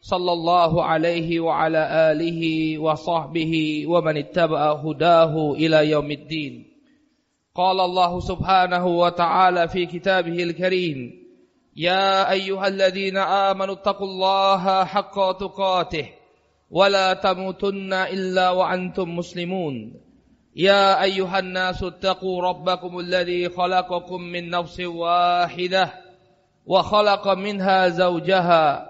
صلى الله عليه وعلى آله وصحبه ومن اتبع هداه إلى يوم الدين. قال الله سبحانه وتعالى في كتابه الكريم يا أيها الذين آمنوا اتقوا الله حق تقاته ولا تموتن إلا وأنتم مسلمون. يا أيها الناس اتقوا ربكم الذي خلقكم من نفس واحدة وخلق منها زوجها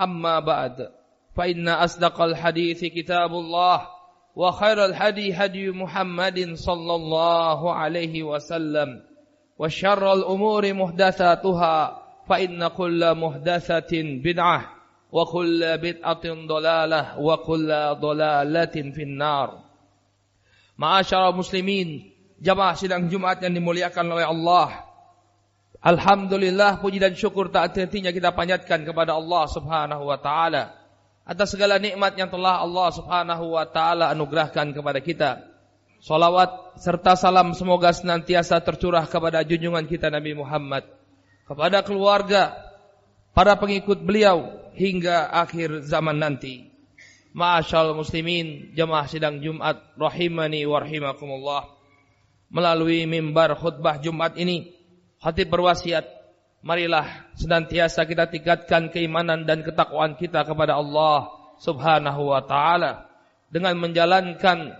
أما بعد فإن أصدق الحديث كتاب الله وخير الهدي هدي محمد صلى الله عليه وسلم وشر الأمور محدثاتها فإن كل محدثة بدعة وكل بدعة ضلالة وكل ضلالة في النار Ma'asyara muslimin, jamaah sidang Jumat yang dimuliakan Allah. Alhamdulillah puji dan syukur tak hentinya kita panjatkan kepada Allah Subhanahu wa taala atas segala nikmat yang telah Allah Subhanahu wa taala anugerahkan kepada kita. Salawat serta salam semoga senantiasa tercurah kepada junjungan kita Nabi Muhammad, kepada keluarga, para pengikut beliau hingga akhir zaman nanti. Ma'asyal muslimin jamaah sidang Jumat rahimani wa rahimakumullah. Melalui mimbar khutbah Jumat ini, khatib berwasiat, marilah senantiasa kita tingkatkan keimanan dan ketakwaan kita kepada Allah Subhanahu wa taala dengan menjalankan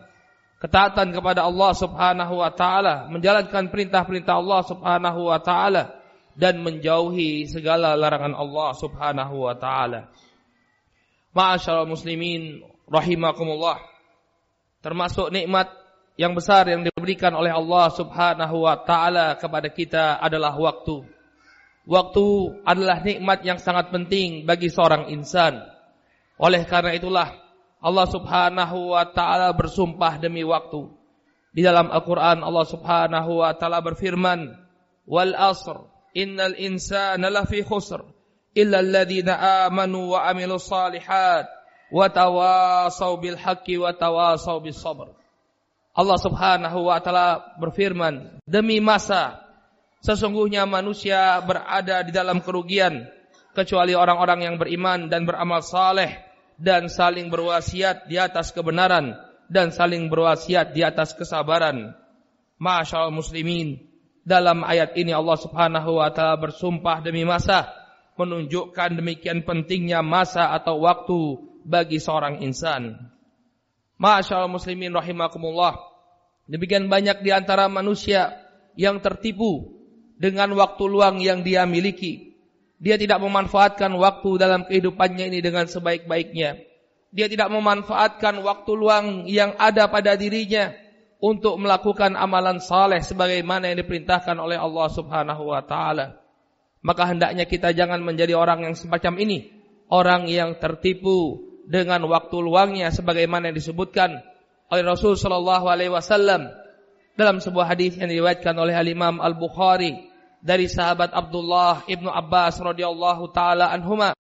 ketaatan kepada Allah Subhanahu wa taala, menjalankan perintah-perintah Allah Subhanahu wa taala dan menjauhi segala larangan Allah Subhanahu wa taala. Muslimin rahimakumullah. Termasuk nikmat yang besar yang diberikan oleh Allah Subhanahu wa taala kepada kita adalah waktu. Waktu adalah nikmat yang sangat penting bagi seorang insan. Oleh karena itulah Allah Subhanahu wa taala bersumpah demi waktu. Di dalam Al-Qur'an Allah Subhanahu wa taala berfirman, "Wal 'asr, innal insana lafi khusr." illa alladhina amanu wa amilus salihat wa tawasaw bil haqqi wa tawasaw bis sabr. Allah Subhanahu wa taala berfirman, demi masa sesungguhnya manusia berada di dalam kerugian kecuali orang-orang yang beriman dan beramal saleh dan saling berwasiat di atas kebenaran dan saling berwasiat di atas kesabaran. Masyaallah muslimin, dalam ayat ini Allah Subhanahu wa taala bersumpah demi masa menunjukkan demikian pentingnya masa atau waktu bagi seorang insan. Masyaallah muslimin rahimakumullah. Demikian banyak di antara manusia yang tertipu dengan waktu luang yang dia miliki. Dia tidak memanfaatkan waktu dalam kehidupannya ini dengan sebaik-baiknya. Dia tidak memanfaatkan waktu luang yang ada pada dirinya untuk melakukan amalan saleh sebagaimana yang diperintahkan oleh Allah Subhanahu wa taala maka hendaknya kita jangan menjadi orang yang semacam ini, orang yang tertipu dengan waktu luangnya sebagaimana yang disebutkan oleh Rasul sallallahu alaihi wasallam dalam sebuah hadis yang diriwayatkan oleh Al Imam Al Bukhari dari sahabat Abdullah ibnu Abbas radhiyallahu taala anhuma.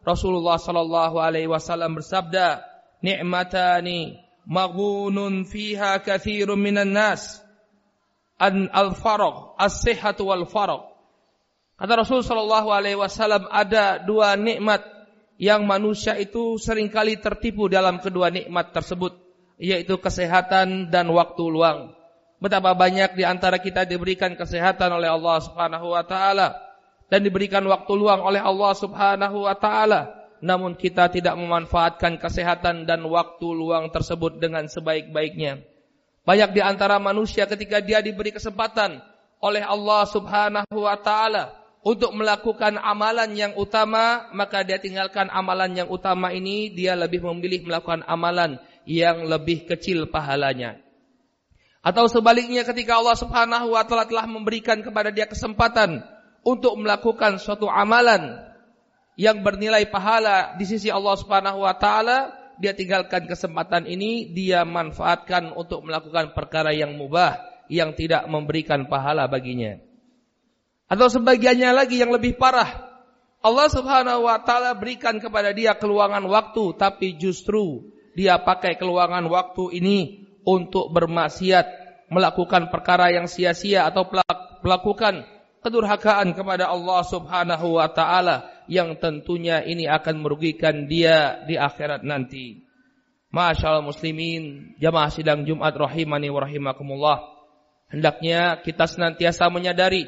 Rasulullah sallallahu alaihi wasallam bersabda ni'matani maghunun fiha katsirun minan nas. An al-faragh as-sihhatu wal faragh Kata Rasul Shallallahu Alaihi Wasallam ada dua nikmat yang manusia itu sering kali tertipu dalam kedua nikmat tersebut, yaitu kesehatan dan waktu luang. Betapa banyak di antara kita diberikan kesehatan oleh Allah Subhanahu wa taala dan diberikan waktu luang oleh Allah Subhanahu wa taala, namun kita tidak memanfaatkan kesehatan dan waktu luang tersebut dengan sebaik-baiknya. Banyak di antara manusia ketika dia diberi kesempatan oleh Allah Subhanahu wa taala untuk melakukan amalan yang utama, maka dia tinggalkan amalan yang utama ini, dia lebih memilih melakukan amalan yang lebih kecil pahalanya. Atau sebaliknya ketika Allah Subhanahu wa taala telah memberikan kepada dia kesempatan untuk melakukan suatu amalan yang bernilai pahala di sisi Allah Subhanahu wa taala, dia tinggalkan kesempatan ini, dia manfaatkan untuk melakukan perkara yang mubah yang tidak memberikan pahala baginya. Atau sebagiannya lagi yang lebih parah, Allah Subhanahu wa taala berikan kepada dia keluangan waktu tapi justru dia pakai keluangan waktu ini untuk bermaksiat, melakukan perkara yang sia-sia atau melakukan kedurhakaan kepada Allah Subhanahu wa taala yang tentunya ini akan merugikan dia di akhirat nanti. Masyaallah muslimin, jamaah sidang Jumat rahimani wa rahimakumullah. Hendaknya kita senantiasa menyadari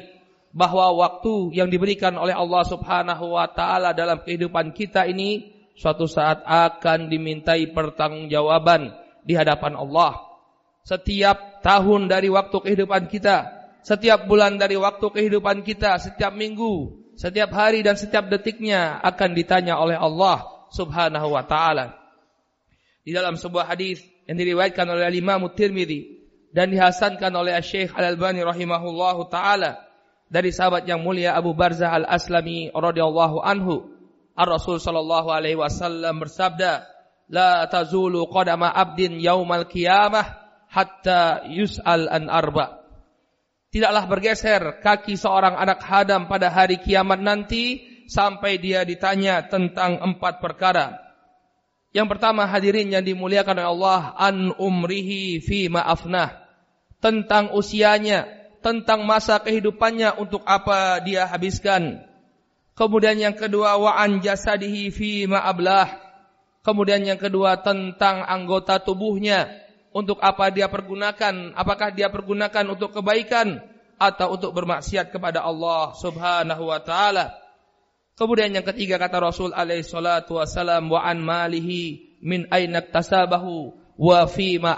bahwa waktu yang diberikan oleh Allah Subhanahu wa taala dalam kehidupan kita ini suatu saat akan dimintai pertanggungjawaban di hadapan Allah. Setiap tahun dari waktu kehidupan kita setiap bulan dari waktu kehidupan kita, setiap minggu, setiap hari dan setiap detiknya akan ditanya oleh Allah Subhanahu wa taala. Di dalam sebuah hadis yang diriwayatkan oleh Imam Tirmizi dan dihasankan oleh Syekh Al-Albani rahimahullahu taala dari sahabat yang mulia Abu Barzah Al-Aslami radhiyallahu anhu, Ar-Rasul sallallahu alaihi wasallam bersabda, "La tazulu qadama abdin yaumal qiyamah hatta yus'al an arba'." tidaklah bergeser kaki seorang anak Adam pada hari kiamat nanti sampai dia ditanya tentang empat perkara. Yang pertama hadirin yang dimuliakan oleh Allah an umrihi fi ma'afnah. Tentang usianya, tentang masa kehidupannya untuk apa dia habiskan. Kemudian yang kedua wa an jasadihi fi ma'ablah. Kemudian yang kedua tentang anggota tubuhnya, untuk apa dia pergunakan? Apakah dia pergunakan untuk kebaikan atau untuk bermaksiat kepada Allah Subhanahu wa taala? Kemudian yang ketiga kata Rasul alaihi salatu wasalam wa malihi min aina tasabahu wa fi ma.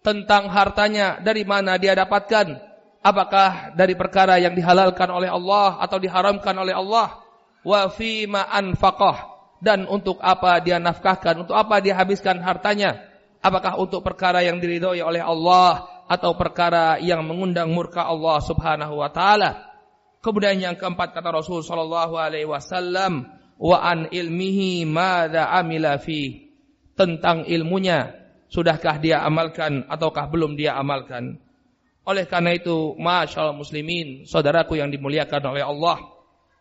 Tentang hartanya dari mana dia dapatkan? Apakah dari perkara yang dihalalkan oleh Allah atau diharamkan oleh Allah? Wa fi ma anfaqah dan untuk apa dia nafkahkan? Untuk apa dia habiskan hartanya? Apakah untuk perkara yang diridhoi oleh Allah atau perkara yang mengundang murka Allah Subhanahu wa taala? Kemudian yang keempat kata Rasul sallallahu alaihi wasallam, wa an ilmihi madza amila fi. Tentang ilmunya, sudahkah dia amalkan ataukah belum dia amalkan? Oleh karena itu, masyaallah muslimin, saudaraku yang dimuliakan oleh Allah,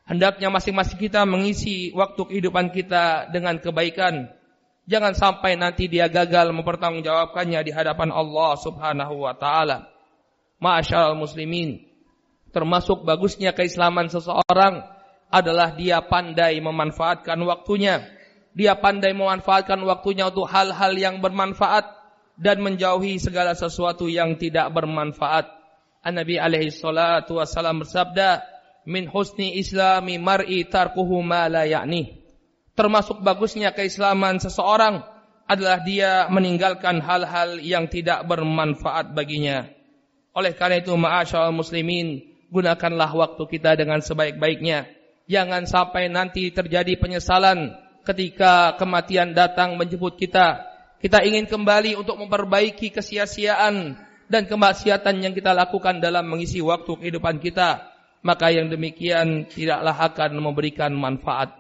hendaknya masing-masing kita mengisi waktu kehidupan kita dengan kebaikan Jangan sampai nanti dia gagal mempertanggungjawabkannya di hadapan Allah Subhanahu wa taala. Masyaallah muslimin, termasuk bagusnya keislaman seseorang adalah dia pandai memanfaatkan waktunya. Dia pandai memanfaatkan waktunya untuk hal-hal yang bermanfaat dan menjauhi segala sesuatu yang tidak bermanfaat. An-Nabi alaihi salatu wasallam bersabda, "Min husni islami mar'i tarkuhu ma la ya'nih." termasuk bagusnya keislaman seseorang adalah dia meninggalkan hal-hal yang tidak bermanfaat baginya. Oleh karena itu, ma'asyal muslimin, gunakanlah waktu kita dengan sebaik-baiknya. Jangan sampai nanti terjadi penyesalan ketika kematian datang menjemput kita. Kita ingin kembali untuk memperbaiki kesia-siaan dan kemaksiatan yang kita lakukan dalam mengisi waktu kehidupan kita. Maka yang demikian tidaklah akan memberikan manfaat.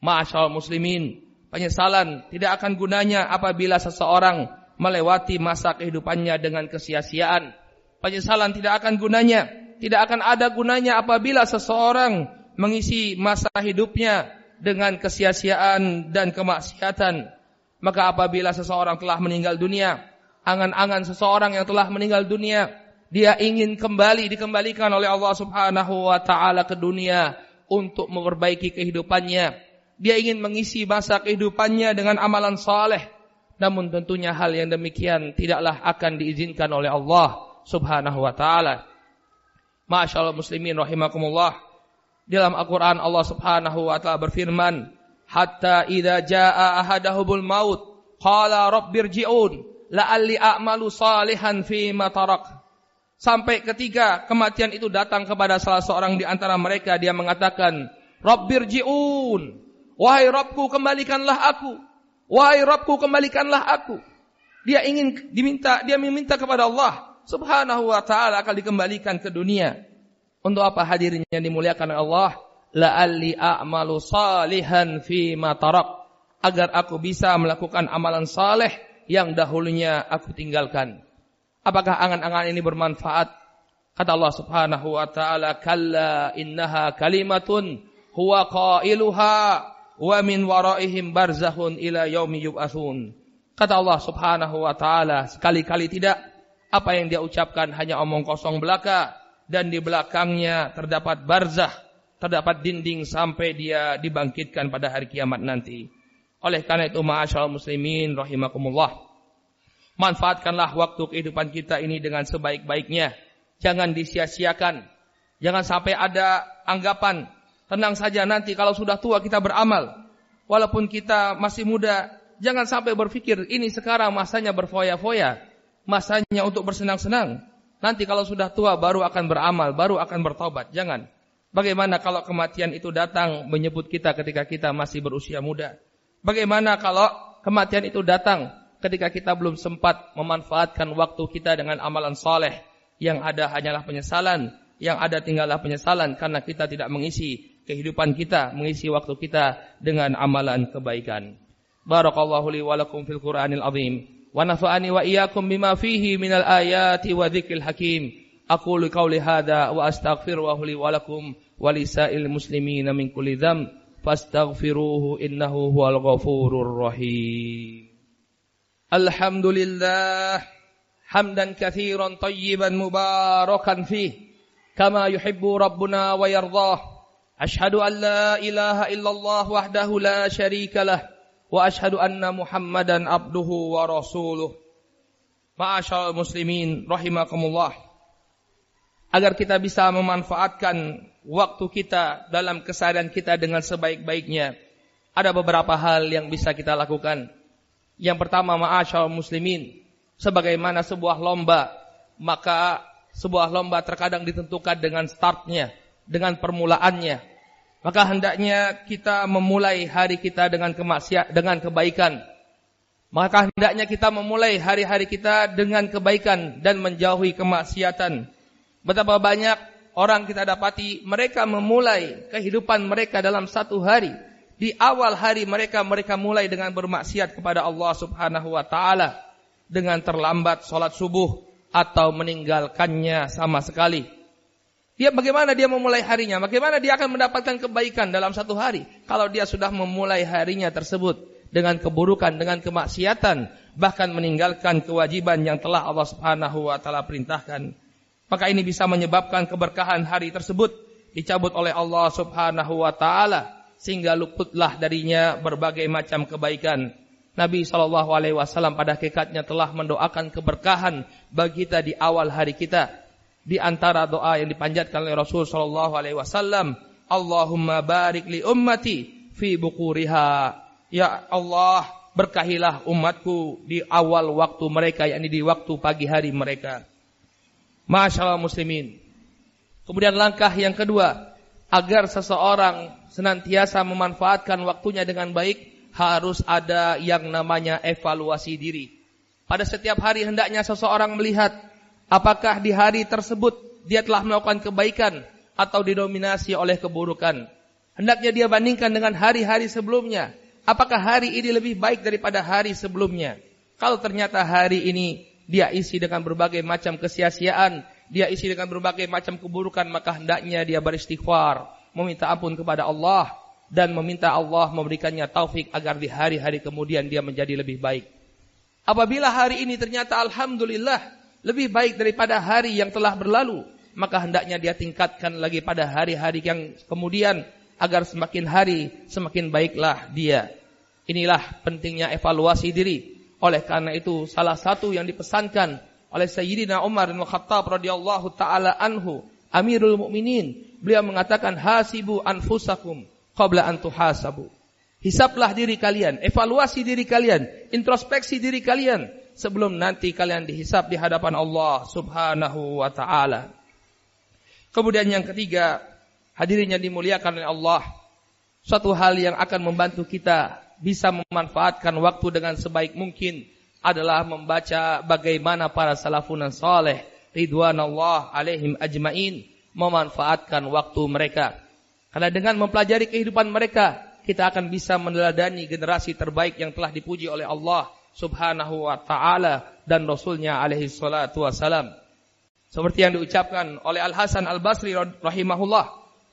Ma'asyal muslimin, penyesalan tidak akan gunanya apabila seseorang melewati masa kehidupannya dengan kesia-siaan. Penyesalan tidak akan gunanya, tidak akan ada gunanya apabila seseorang mengisi masa hidupnya dengan kesia-siaan dan kemaksiatan. Maka apabila seseorang telah meninggal dunia, angan-angan seseorang yang telah meninggal dunia, dia ingin kembali dikembalikan oleh Allah Subhanahu wa taala ke dunia untuk memperbaiki kehidupannya dia ingin mengisi masa kehidupannya dengan amalan saleh. Namun tentunya hal yang demikian tidaklah akan diizinkan oleh Allah Subhanahu wa taala. Masyaallah muslimin rahimakumullah. Dalam Al-Qur'an Allah Subhanahu wa taala berfirman, hatta idza jaa ahadahumul maut qala rabbirji'un la'alli a'malu salihan fi ma sampai ketika kematian itu datang kepada salah seorang di antara mereka dia mengatakan rabbirji'un wahai Rabbku kembalikanlah aku. Wahai Rabbku kembalikanlah aku. Dia ingin diminta dia meminta kepada Allah subhanahu wa taala akan dikembalikan ke dunia. Untuk apa hadirnya dimuliakan Allah la'alli a'malu salihan fi ma tarak agar aku bisa melakukan amalan saleh yang dahulunya aku tinggalkan. Apakah angan-angan ini bermanfaat? Kata Allah Subhanahu wa taala, "Kalla innaha kalimatun huwa qailuha wa min waraihim barzakhun ila yaumi yub'atsun." Kata Allah Subhanahu wa taala, sekali-kali tidak apa yang dia ucapkan hanya omong kosong belaka dan di belakangnya terdapat barzah terdapat dinding sampai dia dibangkitkan pada hari kiamat nanti. Oleh karena itu ma'asyal muslimin rahimakumullah. Manfaatkanlah waktu kehidupan kita ini dengan sebaik-baiknya. Jangan disia-siakan. Jangan sampai ada anggapan tenang saja nanti kalau sudah tua kita beramal. Walaupun kita masih muda, jangan sampai berpikir ini sekarang masanya berfoya-foya. Masanya untuk bersenang-senang. Nanti kalau sudah tua baru akan beramal, baru akan bertobat. Jangan. Bagaimana kalau kematian itu datang menyebut kita ketika kita masih berusia muda? Bagaimana kalau kematian itu datang ketika kita belum sempat memanfaatkan waktu kita dengan amalan soleh yang ada hanyalah penyesalan, yang ada tinggallah penyesalan karena kita tidak mengisi kehidupan kita, mengisi waktu kita dengan amalan kebaikan. Barakallahu li wa lakum fil Qur'anil azim wa nafa'ani wa iyyakum bima fihi minal ayati wa dzikril hakim. أقول قولي هذا وأستغفره لي ولكم ولسائر المسلمين من كل ذنب فاستغفروه إنه هو الغفور الرحيم. الحمد لله حمدا كثيرا طيبا مباركا فيه كما يحب ربنا ويرضاه. أشهد أن لا إله إلا الله وحده لا شريك له وأشهد أن محمدا عبده ورسوله. معاشر المسلمين رحمكم الله. Agar kita bisa memanfaatkan waktu kita dalam keseharian kita dengan sebaik-baiknya. Ada beberapa hal yang bisa kita lakukan. Yang pertama, ma'asyal muslimin. Sebagaimana sebuah lomba, maka sebuah lomba terkadang ditentukan dengan startnya, dengan permulaannya. Maka hendaknya kita memulai hari kita dengan kemaksiat, dengan kebaikan. Maka hendaknya kita memulai hari-hari kita dengan kebaikan dan menjauhi kemaksiatan. Betapa banyak orang kita dapati mereka memulai kehidupan mereka dalam satu hari. Di awal hari mereka mereka mulai dengan bermaksiat kepada Allah Subhanahu wa taala dengan terlambat sholat subuh atau meninggalkannya sama sekali. Dia bagaimana dia memulai harinya? Bagaimana dia akan mendapatkan kebaikan dalam satu hari kalau dia sudah memulai harinya tersebut dengan keburukan, dengan kemaksiatan, bahkan meninggalkan kewajiban yang telah Allah Subhanahu wa taala perintahkan. Maka ini bisa menyebabkan keberkahan hari tersebut dicabut oleh Allah Subhanahu wa taala sehingga luputlah darinya berbagai macam kebaikan. Nabi Shallallahu alaihi wasallam pada hakikatnya telah mendoakan keberkahan bagi kita di awal hari kita. Di antara doa yang dipanjatkan oleh Rasul Shallallahu alaihi wasallam, Allahumma barik li ummati fi bukuriha. Ya Allah, berkahilah umatku di awal waktu mereka yakni di waktu pagi hari mereka. Masyaallah muslimin. Kemudian langkah yang kedua, agar seseorang senantiasa memanfaatkan waktunya dengan baik, harus ada yang namanya evaluasi diri. Pada setiap hari hendaknya seseorang melihat apakah di hari tersebut dia telah melakukan kebaikan atau didominasi oleh keburukan. Hendaknya dia bandingkan dengan hari-hari sebelumnya. Apakah hari ini lebih baik daripada hari sebelumnya? Kalau ternyata hari ini dia isi dengan berbagai macam kesia-siaan, dia isi dengan berbagai macam keburukan, maka hendaknya dia beristighfar, meminta ampun kepada Allah dan meminta Allah memberikannya taufik agar di hari-hari kemudian dia menjadi lebih baik. Apabila hari ini ternyata alhamdulillah lebih baik daripada hari yang telah berlalu, maka hendaknya dia tingkatkan lagi pada hari-hari yang kemudian agar semakin hari semakin baiklah dia. Inilah pentingnya evaluasi diri. Oleh karena itu salah satu yang dipesankan oleh Sayyidina Umar bin Khattab radhiyallahu taala anhu, Amirul Mukminin, beliau mengatakan hasibu anfusakum qabla an tuhasabu. Hisaplah diri kalian, evaluasi diri kalian, introspeksi diri kalian sebelum nanti kalian dihisap di hadapan Allah Subhanahu wa taala. Kemudian yang ketiga, hadirin yang dimuliakan oleh Allah, suatu hal yang akan membantu kita bisa memanfaatkan waktu dengan sebaik mungkin adalah membaca bagaimana para salafun saleh ridwanallah alaihim ajmain memanfaatkan waktu mereka. Karena dengan mempelajari kehidupan mereka, kita akan bisa meneladani generasi terbaik yang telah dipuji oleh Allah subhanahu wa ta'ala dan Rasulnya alaihi salatu wassalam. Seperti yang diucapkan oleh Al-Hasan Al-Basri rahimahullah.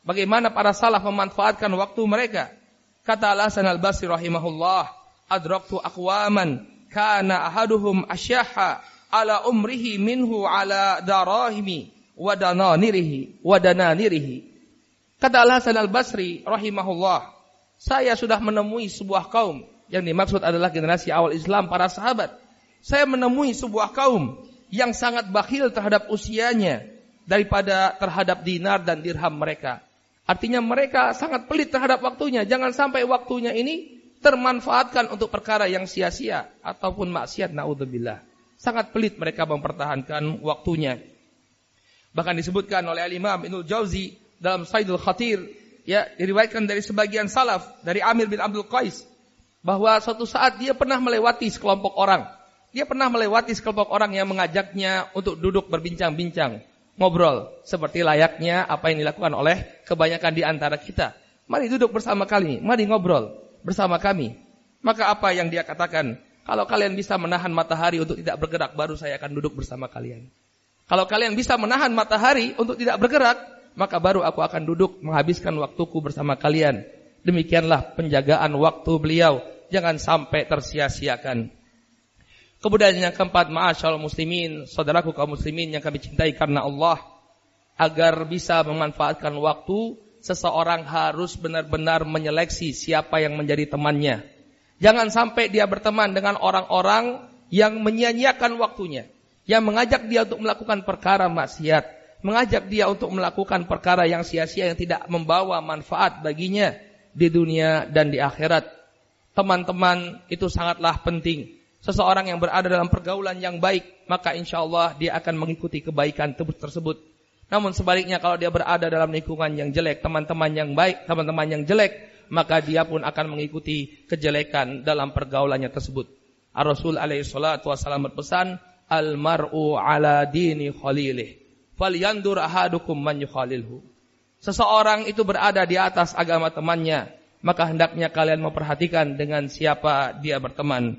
Bagaimana para salaf memanfaatkan waktu mereka. Kata Al-Hasan Al-Basri rahimahullah. Adraktu aqwaman kana ahaduhum asyaha ala umrihi minhu ala darahimi wa dananirihi wa dananirihi. Kata Al-Hasan Al-Basri rahimahullah. Saya sudah menemui sebuah kaum yang dimaksud adalah generasi awal Islam para sahabat. Saya menemui sebuah kaum yang sangat bakhil terhadap usianya daripada terhadap dinar dan dirham mereka. Artinya mereka sangat pelit terhadap waktunya. Jangan sampai waktunya ini termanfaatkan untuk perkara yang sia-sia ataupun maksiat naudzubillah. Sangat pelit mereka mempertahankan waktunya. Bahkan disebutkan oleh Al-Imam Ibnu Jauzi dalam Saidul Khatir ya diriwayatkan dari sebagian salaf dari Amir bin Abdul Qais bahwa suatu saat dia pernah melewati sekelompok orang. Dia pernah melewati sekelompok orang yang mengajaknya untuk duduk berbincang-bincang, ngobrol seperti layaknya apa yang dilakukan oleh kebanyakan di antara kita. Mari duduk bersama kami, mari ngobrol bersama kami. Maka apa yang dia katakan? Kalau kalian bisa menahan matahari untuk tidak bergerak, baru saya akan duduk bersama kalian. Kalau kalian bisa menahan matahari untuk tidak bergerak, maka baru aku akan duduk menghabiskan waktuku bersama kalian. Demikianlah penjagaan waktu beliau, jangan sampai tersia-siakan. Kemudian yang keempat, ma'asyal muslimin, saudaraku kaum muslimin yang kami cintai karena Allah, agar bisa memanfaatkan waktu, seseorang harus benar-benar menyeleksi siapa yang menjadi temannya. Jangan sampai dia berteman dengan orang-orang yang menyia-nyiakan waktunya, yang mengajak dia untuk melakukan perkara maksiat, mengajak dia untuk melakukan perkara yang sia-sia yang tidak membawa manfaat baginya di dunia dan di akhirat. Teman-teman itu sangatlah penting. Seseorang yang berada dalam pergaulan yang baik, maka insya Allah dia akan mengikuti kebaikan tersebut. Namun sebaliknya kalau dia berada dalam lingkungan yang jelek, teman-teman yang baik, teman-teman yang jelek, maka dia pun akan mengikuti kejelekan dalam pergaulannya tersebut. Ar-Rasul alaihi salatu wasallam berpesan, Al-mar'u ala dini khalilih falyandur ahadukum man yukhalilhu. Seseorang itu berada di atas agama temannya, maka hendaknya kalian memperhatikan dengan siapa dia berteman.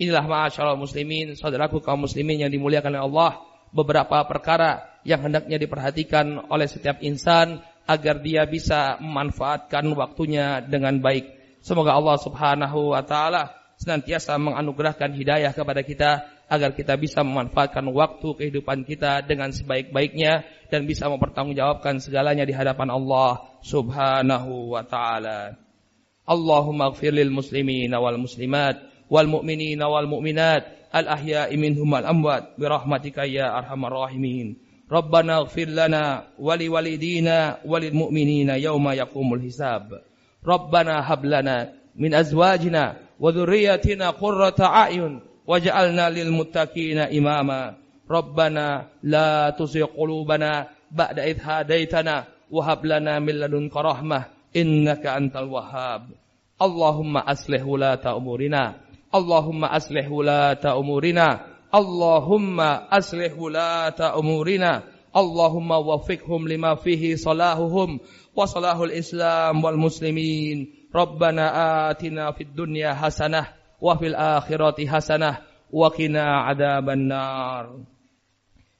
Inilah ma'asyarul muslimin, saudaraku kaum muslimin yang dimuliakan oleh Allah, beberapa perkara yang hendaknya diperhatikan oleh setiap insan agar dia bisa memanfaatkan waktunya dengan baik. Semoga Allah Subhanahu wa taala senantiasa menganugerahkan hidayah kepada kita agar kita bisa memanfaatkan waktu kehidupan kita dengan sebaik-baiknya dan bisa mempertanggungjawabkan segalanya di hadapan Allah Subhanahu wa taala. Allahumma ighfir lil muslimin wal muslimat والمؤمنين والمؤمنات الأحياء منهم الأموات برحمتك يا أرحم الراحمين. ربنا اغفر لنا ولوالدينا وللمؤمنين يوم يقوم الحساب. ربنا هب لنا من أزواجنا وذريتنا قرة أعين واجعلنا للمتقين إماما. ربنا لا تزغ قلوبنا بعد إذ هديتنا وهب لنا من لدنك رحمة إنك أنت الوهاب. اللهم أصلح ولاة أمورنا Allahumma aslih wulata umurina. Allahumma aslih wulata umurina. Allahumma wafiqhum lima fihi salahuhum wa salahul islam wal muslimin. Rabbana atina fid dunya hasanah wa fil akhirati hasanah wa qina adzaban nar.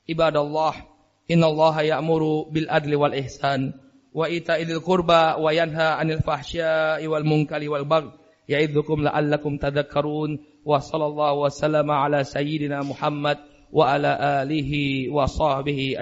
Ibadallah, innallaha ya'muru bil adli wal ihsan wa ita'il qurba wa yanha 'anil fahsya'i wal munkari wal baghi ya'idzukum la'allakum tadhakkarun wa sallallahu wa sallama ala sayyidina Muhammad wa ala alihi wa sahbihi